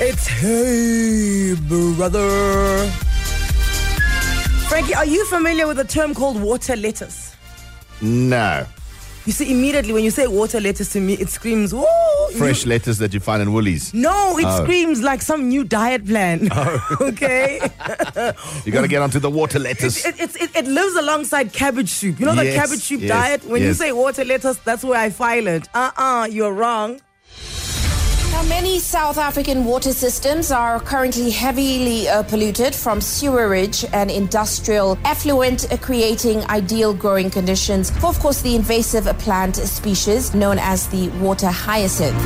It's Hey Brother. Frankie, are you familiar with a term called water lettuce? No. You see, immediately when you say water lettuce to me, it screams, whoa! Fresh You- lettuce that you find in Woolies. no, it Oh. screams like some new diet plan. okay? You got to get onto the water lettuce. It, it's- it, it lives alongside cabbage soup. You know the cabbage soup yes, diet? When you say water lettuce, that's where I file it. Uh uh, you're wrong. Now, many South African water systems are currently heavily uh, polluted from sewerage and industrial effluent, uh, creating ideal growing conditions for, of course, the invasive plant species known as the water hyacinth.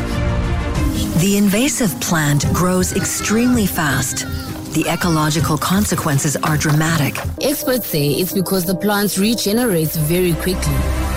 The invasive plant grows extremely fast. The ecological consequences are dramatic. Experts say it's because the plant regenerates very quickly.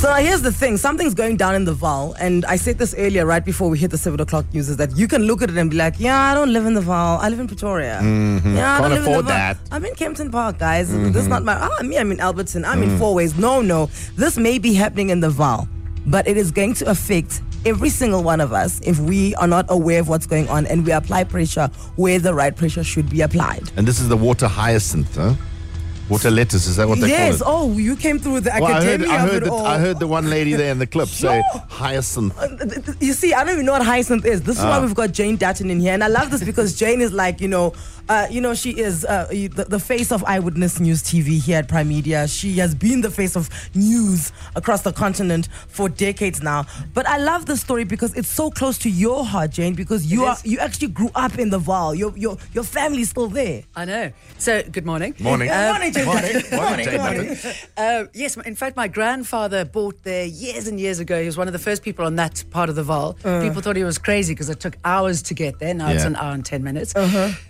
So here's the thing something's going down in the Vaal, and I said this earlier, right before we hit the 7 o'clock news, is that you can look at it and be like, yeah, I don't live in the Vaal, I live in Pretoria. Yeah, I Mm-hmm. Can't don't live in the afford Vaal. that. Mm-hmm. I'm in Kempton Park, guys. This is not my, ah, me, I'm in Alberton, I'm in Four Ways. No, no. This may be happening in the Vaal, but it is going to affect every single one of us if we are not aware of what's going on and we apply pressure where the right pressure should be applied. And this is the water hyacinth, huh? Water lettuce, is that what they yes, call it? Yes. Oh, you came through the Well, I heard, I, of heard it the, all. I heard the one lady there in the clip say hyacinth. You see, I don't even know what hyacinth is. This is why Ah. we've got Jane Dutton in here, and I love this because Jane is like, you know, uh, you know, she is uh, the, the face of Eyewitness News TV here at Prime Media. She has been the face of news across the continent for decades now. But I love this story because it's so close to your heart, Jane, because you are you actually grew up in the Vaal. Your your your family's still there. I know. So, good morning. Morning. Good morning, Jane. morning. Dutton. Morning, Jane morning. Uh, yes, in fact, my grandfather bought there years and years ago. He was one of the first people on that part of the Vaal. People thought he was crazy because it took hours to get there. Now it's an hour and 10 minutes.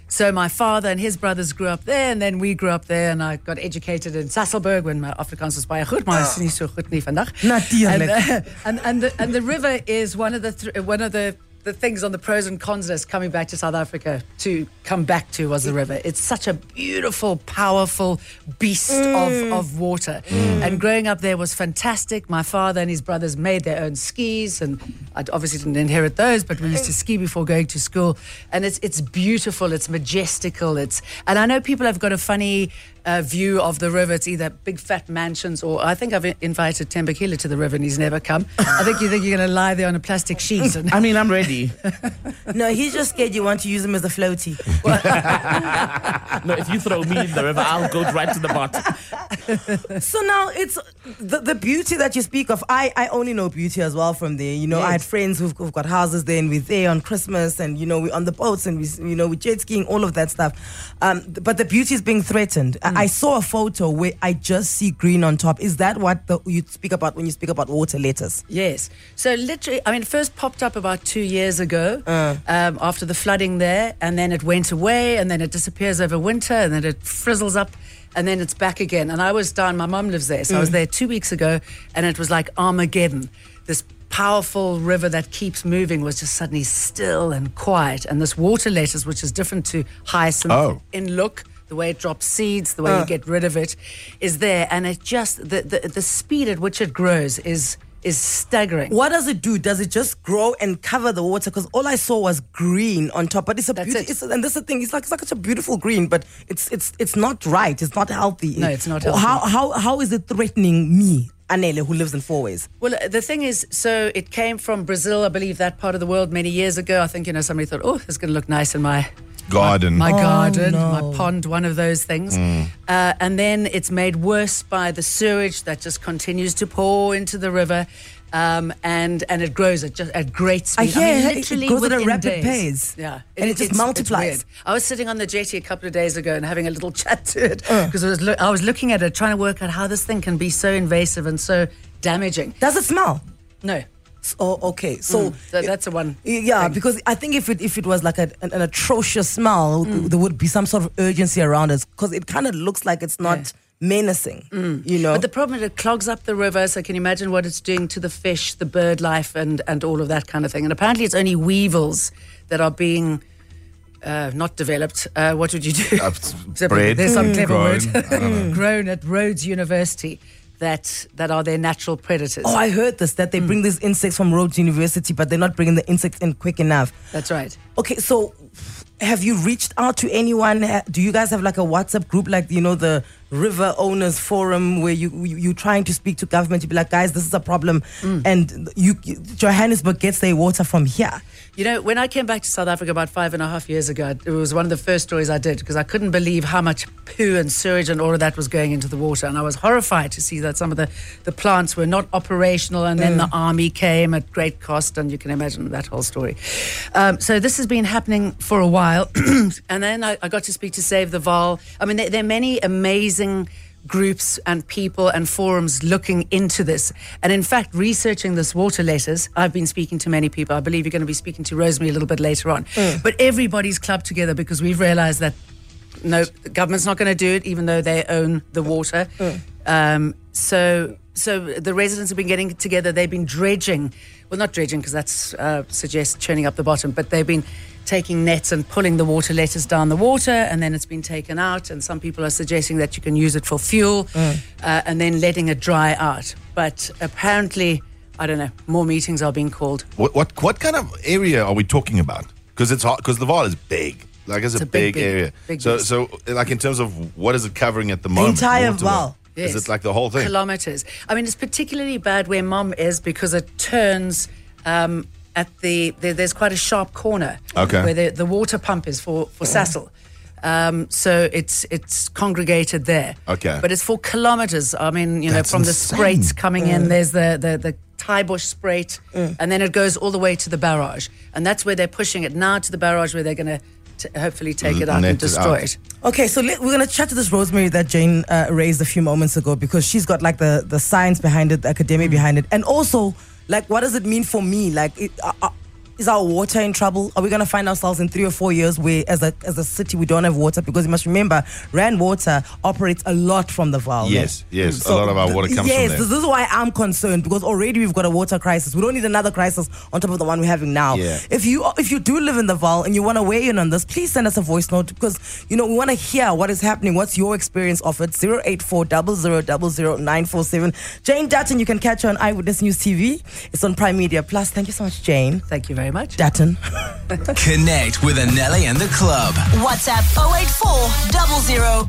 So my father and his brothers grew up there, and then we grew up there, and I got educated in Sasolburg when my Afrikaans was baie goed, maar is nie so goed nie vandag. Natuurlijk. And, uh, and, and, the, and the river is one of the th- one of the the things on the pros and cons list coming back to South Africa to come back to was the river. It's such a beautiful, powerful beast of, mm. of water. Mm. And growing up there was fantastic. My father and his brothers made their own skis, and I obviously didn't inherit those, but we used to ski before going to school. And it's it's beautiful, it's majestical, it's and I know people have got a funny uh, view of the river. It's either big fat mansions or I think I've invited Tembakila to the river and he's never come. I think you think you're going to lie there on a plastic sheet. And, I mean, I'm ready. No, he's just scared you want to use him as a floaty. no, if you throw me in the river, I'll go right to the bottom. So now it's the, the beauty that you speak of. I, I only know beauty as well from there. You know, I had friends who've, who've got houses there, and we're there on Christmas, and you know, we're on the boats, and we you know we jet skiing, all of that stuff. Um, but the beauty is being threatened. I- I saw a photo where I just see green on top. Is that what the, you speak about when you speak about water lettuce? Yes. So literally, I mean, it first popped up about two years ago um, after the flooding there, and then it went away, and then it disappears over winter, and then it frizzles up, and then it's back again. And I was down, my mum lives there, so I was mm. there two weeks ago, and it was like Armageddon. This powerful river that keeps moving was just suddenly still and quiet. And this water lettuce, which is different to hyacinth Oh. in look, the way it drops seeds, the way you uh. get rid of it, is there. And it just the, the the speed at which it grows is is staggering. What does it do? Does it just grow and cover the water? Because all I saw was green on top. But it's a That's beauty. it. It's, and this is the thing. It's like it's like such a beautiful green, but it's it's it's not right. It's not healthy. No, it's not healthy. how how how is it threatening me, Anele, who lives in Four Ways? Well, uh, the thing is, so it came from Brazil, I believe, that part of the world many years ago. I think you know somebody thought, oh, it's going to look nice in my Garden. my garden, no. my pond, one of those things. Uh, and then it's made worse by the sewage that just continues to pour into the river. Um, and and it grows at just at great I speed. hear mean, it literally grows at a rapid days. pace. Yeah, And it just it's- it's multiplies. I was sitting on the jetty a couple of days ago and having a little chat to it Uh. because I was loo- I was looking at it, trying to work out how this thing can be so invasive and so damaging. Does it smell? No, Oh, okay. So that, that's the one. Yeah, thing. because I think if it if it was like a, an, an atrocious smell, there would be some sort of urgency around it because it kind of looks like it's not Yeah. menacing. You know, But the problem is it clogs up the river, so can you imagine what it's doing to the fish, the bird life, and, and all of that kind of thing? And apparently it's only weevils that are being uh, not developed. Uh, what would you do? Uh, So bred, There's some clever grown, word. I don't know. grown at Rhodes University. That that are their natural predators. Oh, I heard this that they hmm. bring these insects from Rhodes University, but they're not bringing the insects in quick enough. That's right. Okay, so have you reached out to anyone? Do you guys have like a WhatsApp group, like you know the River Owners Forum, where you, you you're trying to speak to government? You be like, guys, this is a problem, and you, you Johannesburg gets their water from here. You know, when I came back to South Africa about five and a half years ago, it was one of the first stories I did because I couldn't believe how much poo and sewage and all of that was going into the water. And I was horrified to see that some of the, the plants were not operational. And then the army came at great cost. And you can imagine that whole story. Um, so this has been happening for a while. and then I, I got to speak to Save the Vaal. I mean, there, there are many amazing groups and people and forums looking into this. And in fact, researching this water lettuce, I've been speaking to many people. I believe you're going to be speaking to Rosemary a little bit later on. But everybody's clubbed together because we've realized that no, the government's not going to do it, even though they own the water. Um, so, so the residents have been getting together. They've been dredging, well, not dredging because that's uh, suggests churning up the bottom, but they've been taking nets and pulling the water lettuce down the water, and then it's been taken out. And some people are suggesting that you can use it for fuel, uh, and then letting it dry out. But apparently, I don't know. More meetings are being called. What what what kind of area are we talking about? Because it's because the Vaal is big. Like it's, a, a big, big, area. big so so like in terms of what is it covering at the moment? The entire Water- Vaal. Is Yes. it like the whole thing? Kilometers. I mean, it's particularly bad where Mom is because it turns um, at the, there, there's quite a sharp corner. Okay. Where the, the water pump is for, for Sasol. Um, so it's it's congregated there. Okay. But it's for kilometers. I mean, you know, That's from the insane. spruits coming in, there's the, the, the Taaibos spruit, and then it goes all the way to the barrage. And that's where they're pushing it now to the barrage where they're going to hopefully take it out Net and it destroy out. it. Okay, so let, we're gonna chat to this Rosemary that Jane uh, raised a few moments ago because she's got like the the science behind it, the academic behind it, and also like what does it mean for me? Like, it, uh, uh, is our water in trouble? Are we gonna find ourselves in three or four years where, as a as a city, we don't have water? Because you must remember, Rand Water operates a lot from the Vaal. no? Yes, yes, a lot of our water comes from there. yes, this is why I'm concerned because already we've got a water crisis. We don't need another crisis on top of the one we're having now. Yeah. If you if you do live in the Vaal and you want to weigh in on this, please send us a voice note because you know we want to hear what is happening. What's your experience of it? Zero eight four double zero double zero nine four seven. Jane Dutton, you can catch her on Eyewitness News TV. It's on Prime Media Plus. Thank you so much, Jane Thank you very much. Dutton. Connect with Anele and the club. WhatsApp 084 00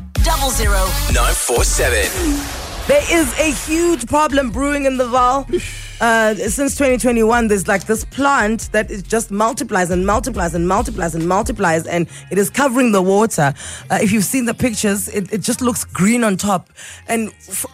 947. There is a huge problem brewing in the Vaal. Uh, since 2021, there's like this plant that is just multiplies and multiplies and multiplies and multiplies, and it is covering the water. Uh, if you've seen the pictures, it, it just looks green on top. And f-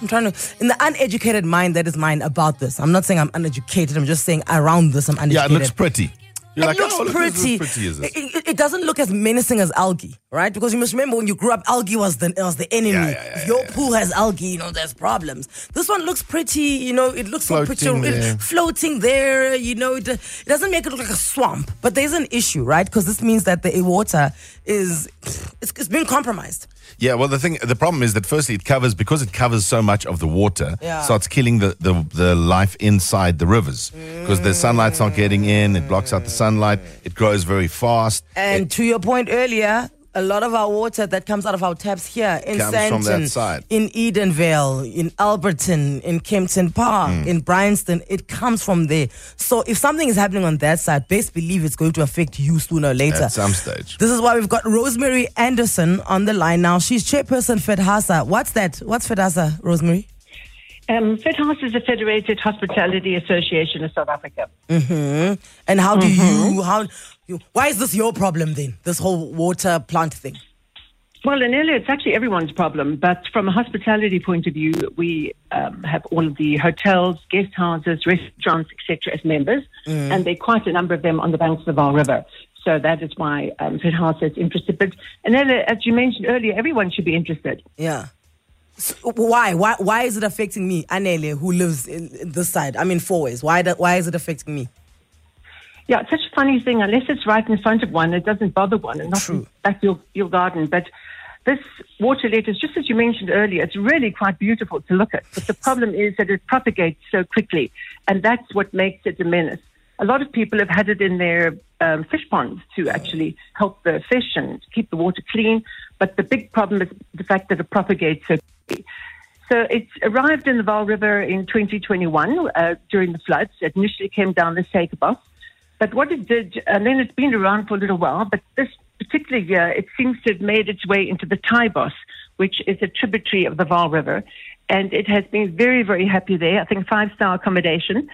I'm trying to, in the uneducated mind that is mine about this, I'm not saying I'm uneducated, I'm just saying around this, I'm uneducated. Yeah, it looks pretty. You're It like, looks oh, look, pretty. pretty is? It, it- doesn't look as menacing as algae, right? Because you must remember when you grew up, algae was the was the enemy. Yeah, yeah, yeah, if your pool has algae, you know there's problems. This one looks pretty, you know, it looks so Floating picture there. it, floating there. You know, it, it doesn't make it look like a swamp, but there's an issue, right? Because this means that the water is it's, it's been compromised. Yeah, well, the thing, the problem is that firstly, it covers because it covers so much of the water, Yeah. starts killing the, the, the life inside the rivers because the sunlight's not getting in. It blocks out the sunlight. It grows very fast. And It- to your point earlier, a lot of our water that comes out of our taps here in Comes Sandton, in Edenvale, in Alberton, in Kempton Park, Hmm. in Bryanston, it comes from there. So if something is happening on that side, best believe it's going to affect you sooner or later. at some stage. This is why we've got Rosemary Anderson on the line now. She's chairperson FEDHASA. What's that? What's FEDHASA, Rosemary? Um, FEDHASA is a Federated Hospitality Association of South Africa. And how do you how you, why is this your problem then? This whole water plant thing? Well, in Italy, it's actually everyone's problem, but from a hospitality point of view, we um, have all of the hotels, guest houses, restaurants, etc., as members, and there are quite a number of them on the banks of the Vaal River. So that is why um, FEDHASA is interested. But as you mentioned earlier, everyone should be interested. Yeah. So why? Why? Why is it affecting me, Anele, who lives in, in this side? I mean, four ways. Why? Why is it affecting me? Yeah, it's such a funny thing. Unless it's right in front of one, it doesn't bother one, and not True. back your, your garden. But this water lettuce, just as you mentioned earlier, it's really quite beautiful to look at. But the problem is that it propagates so quickly, and that's what makes it a menace. A lot of people have had it in their um, fish ponds to actually help the fish and keep the water clean. But the big problem is the fact that it propagates so quickly. So it arrived in the Vaal River in 2021 uh, during the floods. It initially came down the Suikerbos. But what it did, and then it's been around for a little while, but this particular year, it seems to have made its way into the Taaibos, which is a tributary of the Vaal River. And it has been very, very happy there. I think five star accommodation.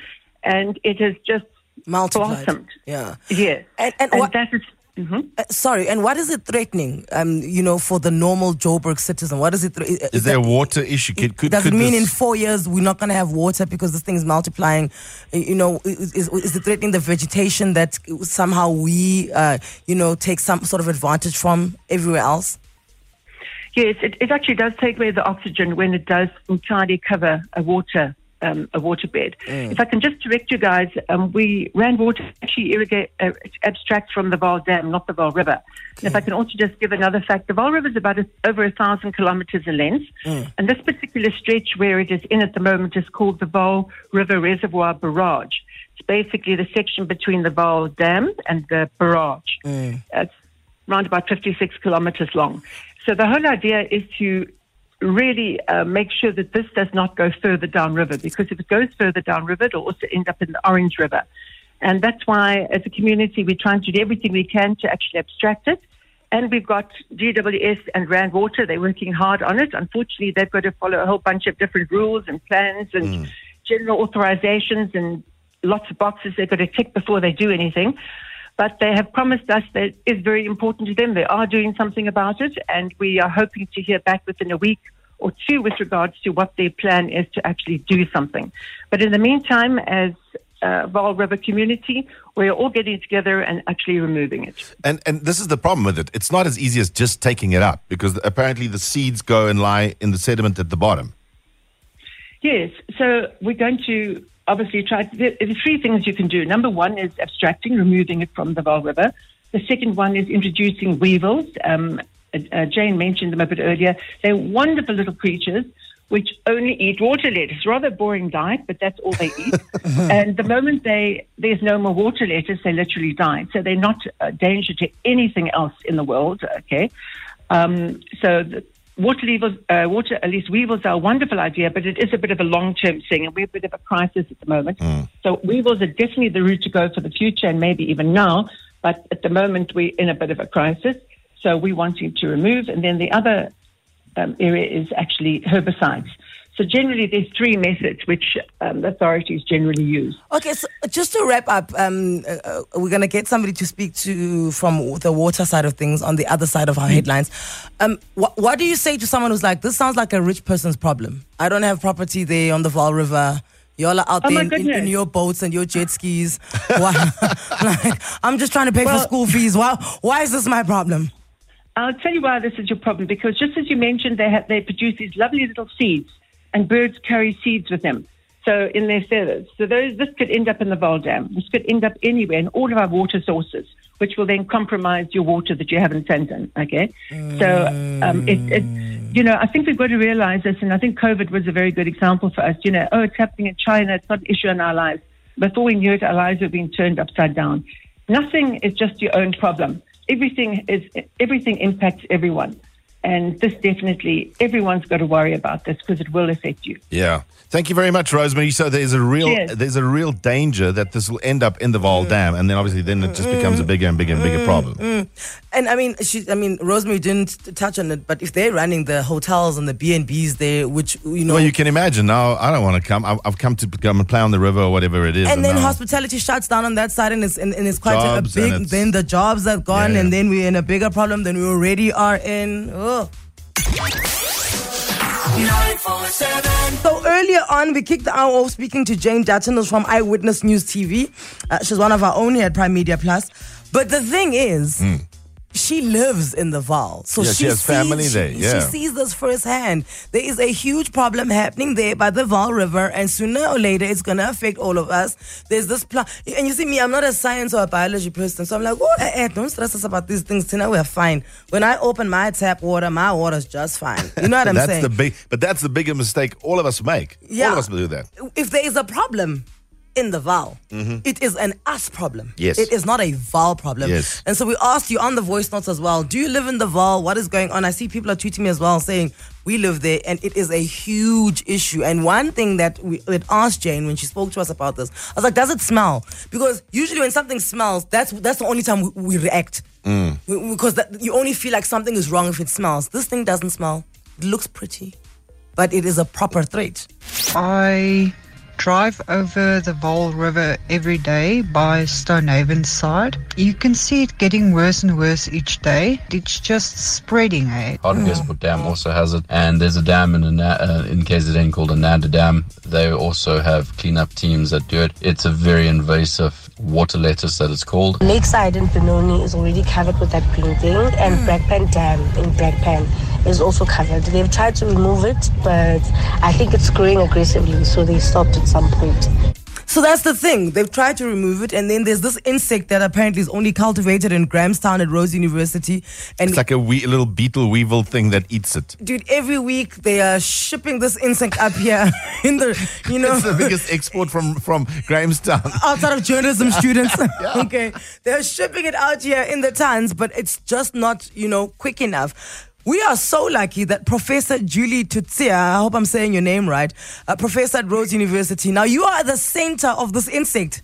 And it has just Multiplied. blossomed. Yeah. Yes. And, and, what, that is. Mhm. uh, sorry, and what is it threatening? Um, you know, for the normal Joburg citizen, what is it? thre- Is there a water issue? Could, could, Does could it mean this- in four years we're not going to have water because this thing is multiplying? Uh, You know, is, is, is it threatening the vegetation that somehow we, uh, you know, take some sort of advantage from everywhere else? Yes, it, it actually does take away the oxygen when it does entirely cover a water um, a waterbed. If I can just direct you guys, um, we Rand Water actually irrigate uh, abstract from the Vaal Dam, not the Vaal River. And if I can also just give another fact, the Vaal River is about a, over a thousand kilometres in length, and this particular stretch where it is in at the moment is called the Vaal River Reservoir Barrage. It's basically the section between the Vaal Dam and the barrage. It's around about 56 kilometers long. So the whole idea is to really uh, make sure that this does not go further downriver because if it goes further downriver, it'll also end up in the Orange River. And that's why, as a community, we're trying to do everything we can to actually abstract it. And we've got DWS and Rand Water, they're working hard on it. Unfortunately, they've got to follow a whole bunch of different rules and plans and general authorizations and lots of boxes they've got to tick before they do anything. But they have promised us that it is very important to them. They are doing something about it, and we are hoping to hear back within a week or two with regards to what their plan is to actually do something. But in the meantime, as uh, Vaal River community, we're all getting together and actually removing it. And and this is the problem with it. It's not as easy as just taking it up because apparently the seeds go and lie in the sediment at the bottom. Yes. So we're going to obviously try. There there are three things you can do. Number one is abstracting, removing it from the Vaal River. The second one is introducing weevils. Um, uh, uh, Jane mentioned them a bit earlier. They're wonderful little creatures which only eat water lettuce. Rather boring diet, but that's all they eat. and the moment they there's no more water lettuce, they literally die. So they're not a danger to anything else in the world. Okay. Um, so the, water weevils, uh, water at least weevils are a wonderful idea, but it is a bit of a long term thing, and we're a bit of a crisis at the moment. So weevils are definitely the route to go for the future, and maybe even now. But at the moment, we're in a bit of a crisis, so we're wanting to remove. And then the other um, area is actually herbicides. So generally, there's three methods which um, authorities generally use. Okay, so just to wrap up, um, uh, we're going to get somebody to speak to from the water side of things on the other side of our headlines. Um, wh- what do you say to someone who's like, this sounds like a rich person's problem? I don't have property there on the Vaal River. Y'all are out Oh, there in, in, in your boats and your jet skis. Like, I'm just trying to pay for school fees. Why, why is this my problem? I'll tell you why this is your problem because just as you mentioned, they have, they produce these lovely little seeds, and birds carry seeds with them. So in their feathers, so those this could end up in the Vaal Dam. This could end up anywhere in all of our water sources, which will then compromise your water that you have in. Okay, so um, it, it, you know, I think we've got to realize this, and I think COVID was a very good example for us. You know, oh, it's happening in China; it's not an issue in our lives. Before we knew it, our lives were being turned upside down. Nothing is just your own problem. Everything is everything impacts everyone, and this definitely everyone's got to worry about this because it will affect you. Yeah. Thank you very much, Rosemary. So there's a real Cheers. there's a real danger that this will end up in the Vaal mm. Dam, and then obviously then it just becomes a bigger and bigger and bigger mm, problem. Mm. And I mean, she, I mean, Rosemary didn't touch on it, but if they're running the hotels and the B and B's there, which you know, Well, you can imagine now. I don't want to come. I've, I've come to come and play on the river or whatever it is. and then now- hospitality shuts down on that side, and it's and, and it's quite a, a big. Then the jobs are gone, Yeah, yeah. and then we're in a bigger problem than we already are in. Oh. So earlier on, we kicked the hour off speaking to Jane Dutton, who's from Eyewitness News TV. Uh, she's one of our own here at Prime Media Plus. But the thing is, she lives in the Vaal. So. Yeah, she has family she- there, She, sees this firsthand. There is a huge problem happening there by the Vaal River, and sooner or later, it's going to affect all of us. There's this plan. And you see, me, I'm not a science or a biology person. So I'm like, oh, eh, eh, don't stress us about these things. Tina, we're fine. When I open my tap water, my water's just fine. You know what I'm that's saying? the big, but that's the bigger mistake all of us make. Yeah, All of us do that. if there is a problem, in the Vaal. It is an us problem. Mm-hmm. Yes. It is not a Vaal problem. Yes. And so we asked you on the voice notes as well do you live in the Vaal? What is going on? I see people are tweeting me as well saying we live there and it is a huge issue. And one thing that we had asked Jane when she spoke to us about this, I was like, does it smell? Because usually when something smells, that's that's the only time we, we react. Mm. We- Because that, you only feel like something is wrong if it smells. This thing doesn't smell. It looks pretty, but it is a proper threat. I drive over the Vaal River every day by Stonehaven side. You can see it getting worse and worse each day. It's just spreading, eh? Hartbeespoort Dam also has it, and there's a dam in a uh, in KZN called Inanda Dam. They also have cleanup teams that do it. It's a very invasive water lettuce that it's called. Lakeside in Benoni is already covered with that green thing, and Blackpan Dam in Blackpan is also covered. They've tried to remove it, but I think it's growing aggressively, so they stopped at some point. So that's the thing. They've tried to remove it, and then there's this insect that apparently is only cultivated in Grahamstown at Rhodes University. And It's like a wee, little beetle weevil thing that eats it. dude, every week they are shipping this insect up here in the, you know, It's the biggest export from from Grahamstown. outside of journalism students. okay, they're shipping it out here in the tons, but it's just not, you know, quick enough. We are so lucky that Professor Julie Coetzee, I hope I'm saying your name right, uh, professor at Rhodes University. Now you are at the center of this insect.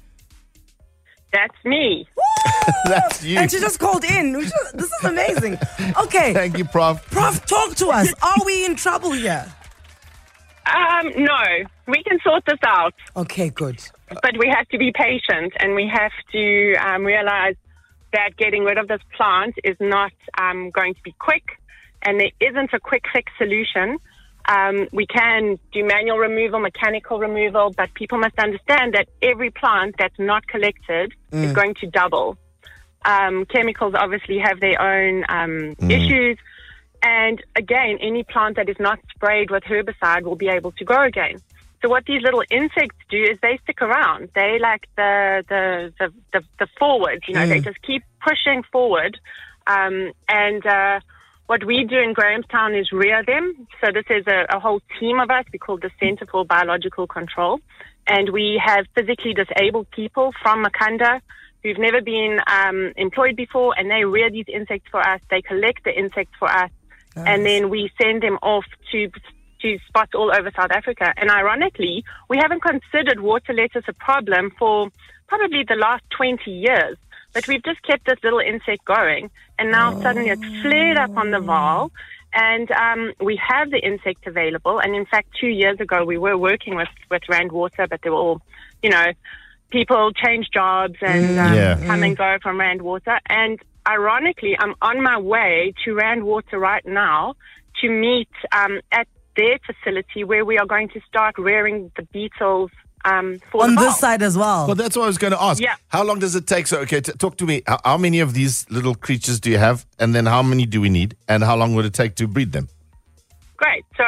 That's me. That's you. And she just called in. which is- This is amazing. Okay. Thank you, Prof. Prof, talk to us. Are we in trouble here? Um, no, we can sort this out. Okay, good. But we have to be patient and we have to um, realize that getting rid of this plant is not um, going to be quick and there isn't a quick fix solution. Um, we can do manual removal, mechanical removal, but people must understand that every plant that's not collected is Mm. going to double. Um, chemicals obviously have their own um, Mm. issues. And again, any plant that is not sprayed with herbicide will be able to grow again. So what these little insects do is they stick around. They like the the the, the, the forward. You know, they Mm. just keep pushing forward. Um, and uh, what we do in Grahamstown is rear them. So this is a, a whole team of us. We call the Center for Biological Control, and we have physically disabled people from Makhanda who've never been um, employed before, and they rear these insects for us. They collect the insects for us, and then we send them off to to spots all over South Africa. And ironically, we haven't considered water lettuce a problem for probably the last 20 years. But we've just kept this little insect going, and now suddenly it's flared up on the Vaal, and um, we have the insect available. And in fact, two years ago, we were working with, with Rand Water, but they were all, you know, people change jobs and Mm. um, Yeah. come and Mm. go from Rand Water. And ironically, I'm on my way to Rand Water right now to meet um, at their facility where we are going to start rearing the beetles um, for On the this side as well. Well, that's what I was going to ask. Yeah. How long does it take? So, okay, t- talk to me. How, how many of these little creatures do you have? And then how many do we need? And how long would it take to breed them? Great. So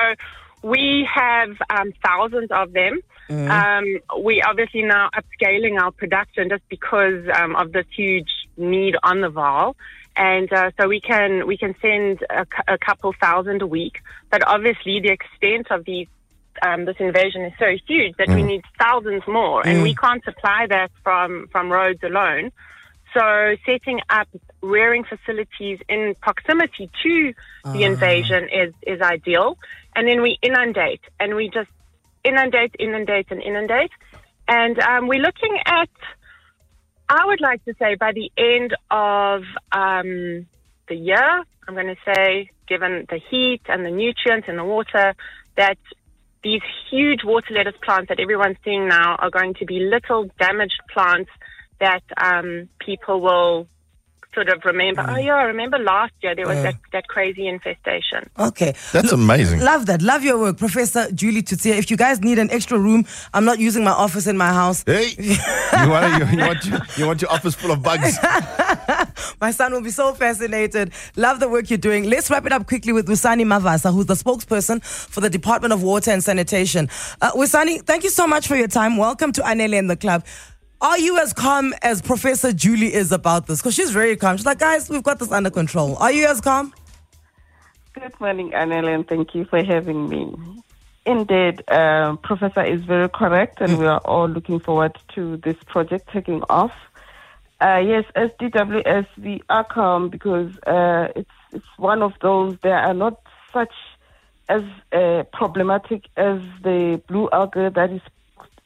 we have um, thousands of them. Mhm. Um, we obviously now upscaling our production just because um, of this huge need on the Vaal. And uh, so we can we can send a, a couple thousand a week, but obviously the extent of these um, this invasion is so huge that we Mm. need thousands more, and Mm. we can't supply that from from Rhodes alone. So setting up rearing facilities in proximity to the Ah. invasion is, is ideal. And then we inundate and we just inundate, inundate and inundate. And um, we're looking at, I would like to say by the end of um, the year, I'm going to say, given the heat and the nutrients in the water, that these huge water lettuce plants that everyone's seeing now are going to be little damaged plants that um, people will sort of remember. Oh, yeah, I remember last year there was Mm. that, that crazy infestation. Okay. That's amazing. Love that. Love your work, Professor Julie Coetzee. If you guys need an extra room, I'm not using my office in my house. Hey, you want, you, you, want you, you want your office full of bugs? My son will be so fascinated. Love the work you're doing. Let's wrap it up quickly with Wisani Mavasa, who's the spokesperson for the Department of Water and Sanitation. Uh, Wisani, thank you so much for your time. Welcome to Anele and the club. Are you as calm as Professor Julie is about this? Because she's very calm. She's like, guys, we've got this under control. Are you as calm? Good morning, Anele, and thank you for having me. Indeed, uh, Professor is very correct, and we are all looking forward to this project taking off. Uh, yes, as DWS, we are calm because uh, it's it's one of those. There are not such as uh, problematic as the blue algae that is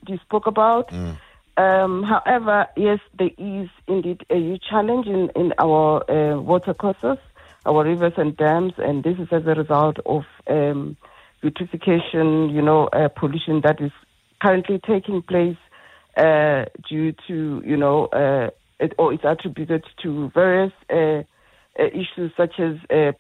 you spoke about. Um, however, yes, there is indeed a huge challenge in, in our uh, water courses, our rivers and dams, and this is as a result of um, eutrophication, you know, uh, pollution that is currently taking place uh, due to, you know, uh, it, or it's attributed to various uh, uh, issues such as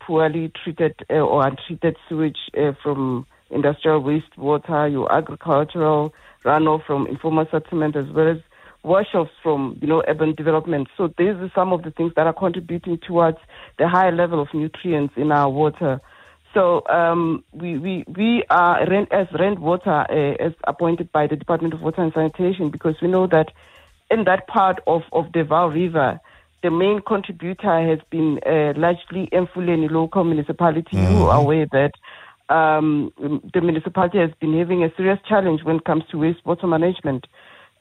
poorly treated or untreated sewage from industrial wastewater, your agricultural runoff from informal settlement, as well as wash-offs from you know urban development. So these are some of the things that are contributing towards the higher level of nutrients in our water. So um, we, we we are rent, as Rand Water uh, as appointed by the Department of Water and Sanitation because we know that in that part of, of the Vaal River, the main contributor has been uh, largely Emfuleni local municipality. You are aware that um, the municipality has been having a serious challenge when it comes to wastewater management.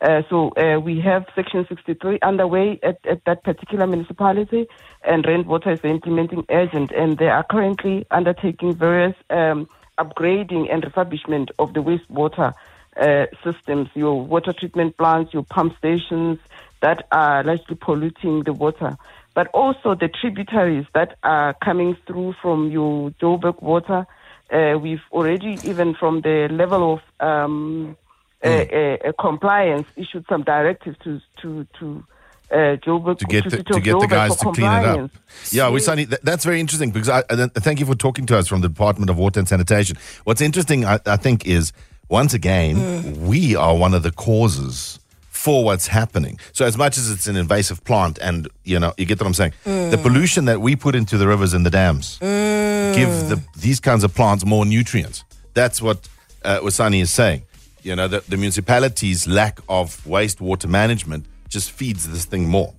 Uh, so uh, we have Section 63 underway at, at that particular municipality, and Rand Water is the implementing agent, and they are currently undertaking various um, upgrading and refurbishment of the wastewater uh, systems, your water treatment plants, your pump stations that are largely polluting the water, but also the tributaries that are coming through from your Joburg water. Uh, we've already, even from the level of um, uh, uh, compliance, issued some directives to to to uh, Joburg to get the, City to get the guys to clean it up. Yeah, we Sunny, th- that's very interesting because I, I, thank you for talking to us from the Department of Water and Sanitation. What's interesting, I, I think, is once again we are one of the causes for what's happening. So as much as it's an invasive plant, and you know, you get what I'm saying, the pollution that we put into the rivers and the dams give the, these kinds of plants more nutrients. That's what uh, Wisani is saying. You know, the, the municipality's lack of wastewater management just feeds this thing more.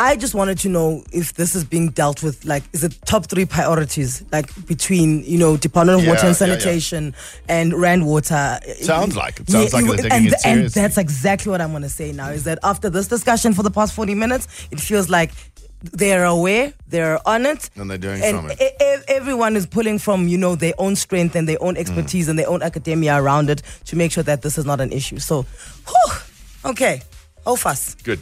I just wanted to know if this is being dealt with. Like, is it top three priorities? Like between you know Department of Water and. Sanitation and Rand Water. Sounds like it. Sounds like they're taking and, it and seriously. that's exactly what I'm going to say now. Is that after this discussion for the past 40 minutes, it feels like they're aware, they're on it, And they're doing and something. e- e- everyone is pulling from you know their own strength and their own mm. expertise and their own academia around it to make sure that this is not an issue. So, whew, okay, Ofas. Good.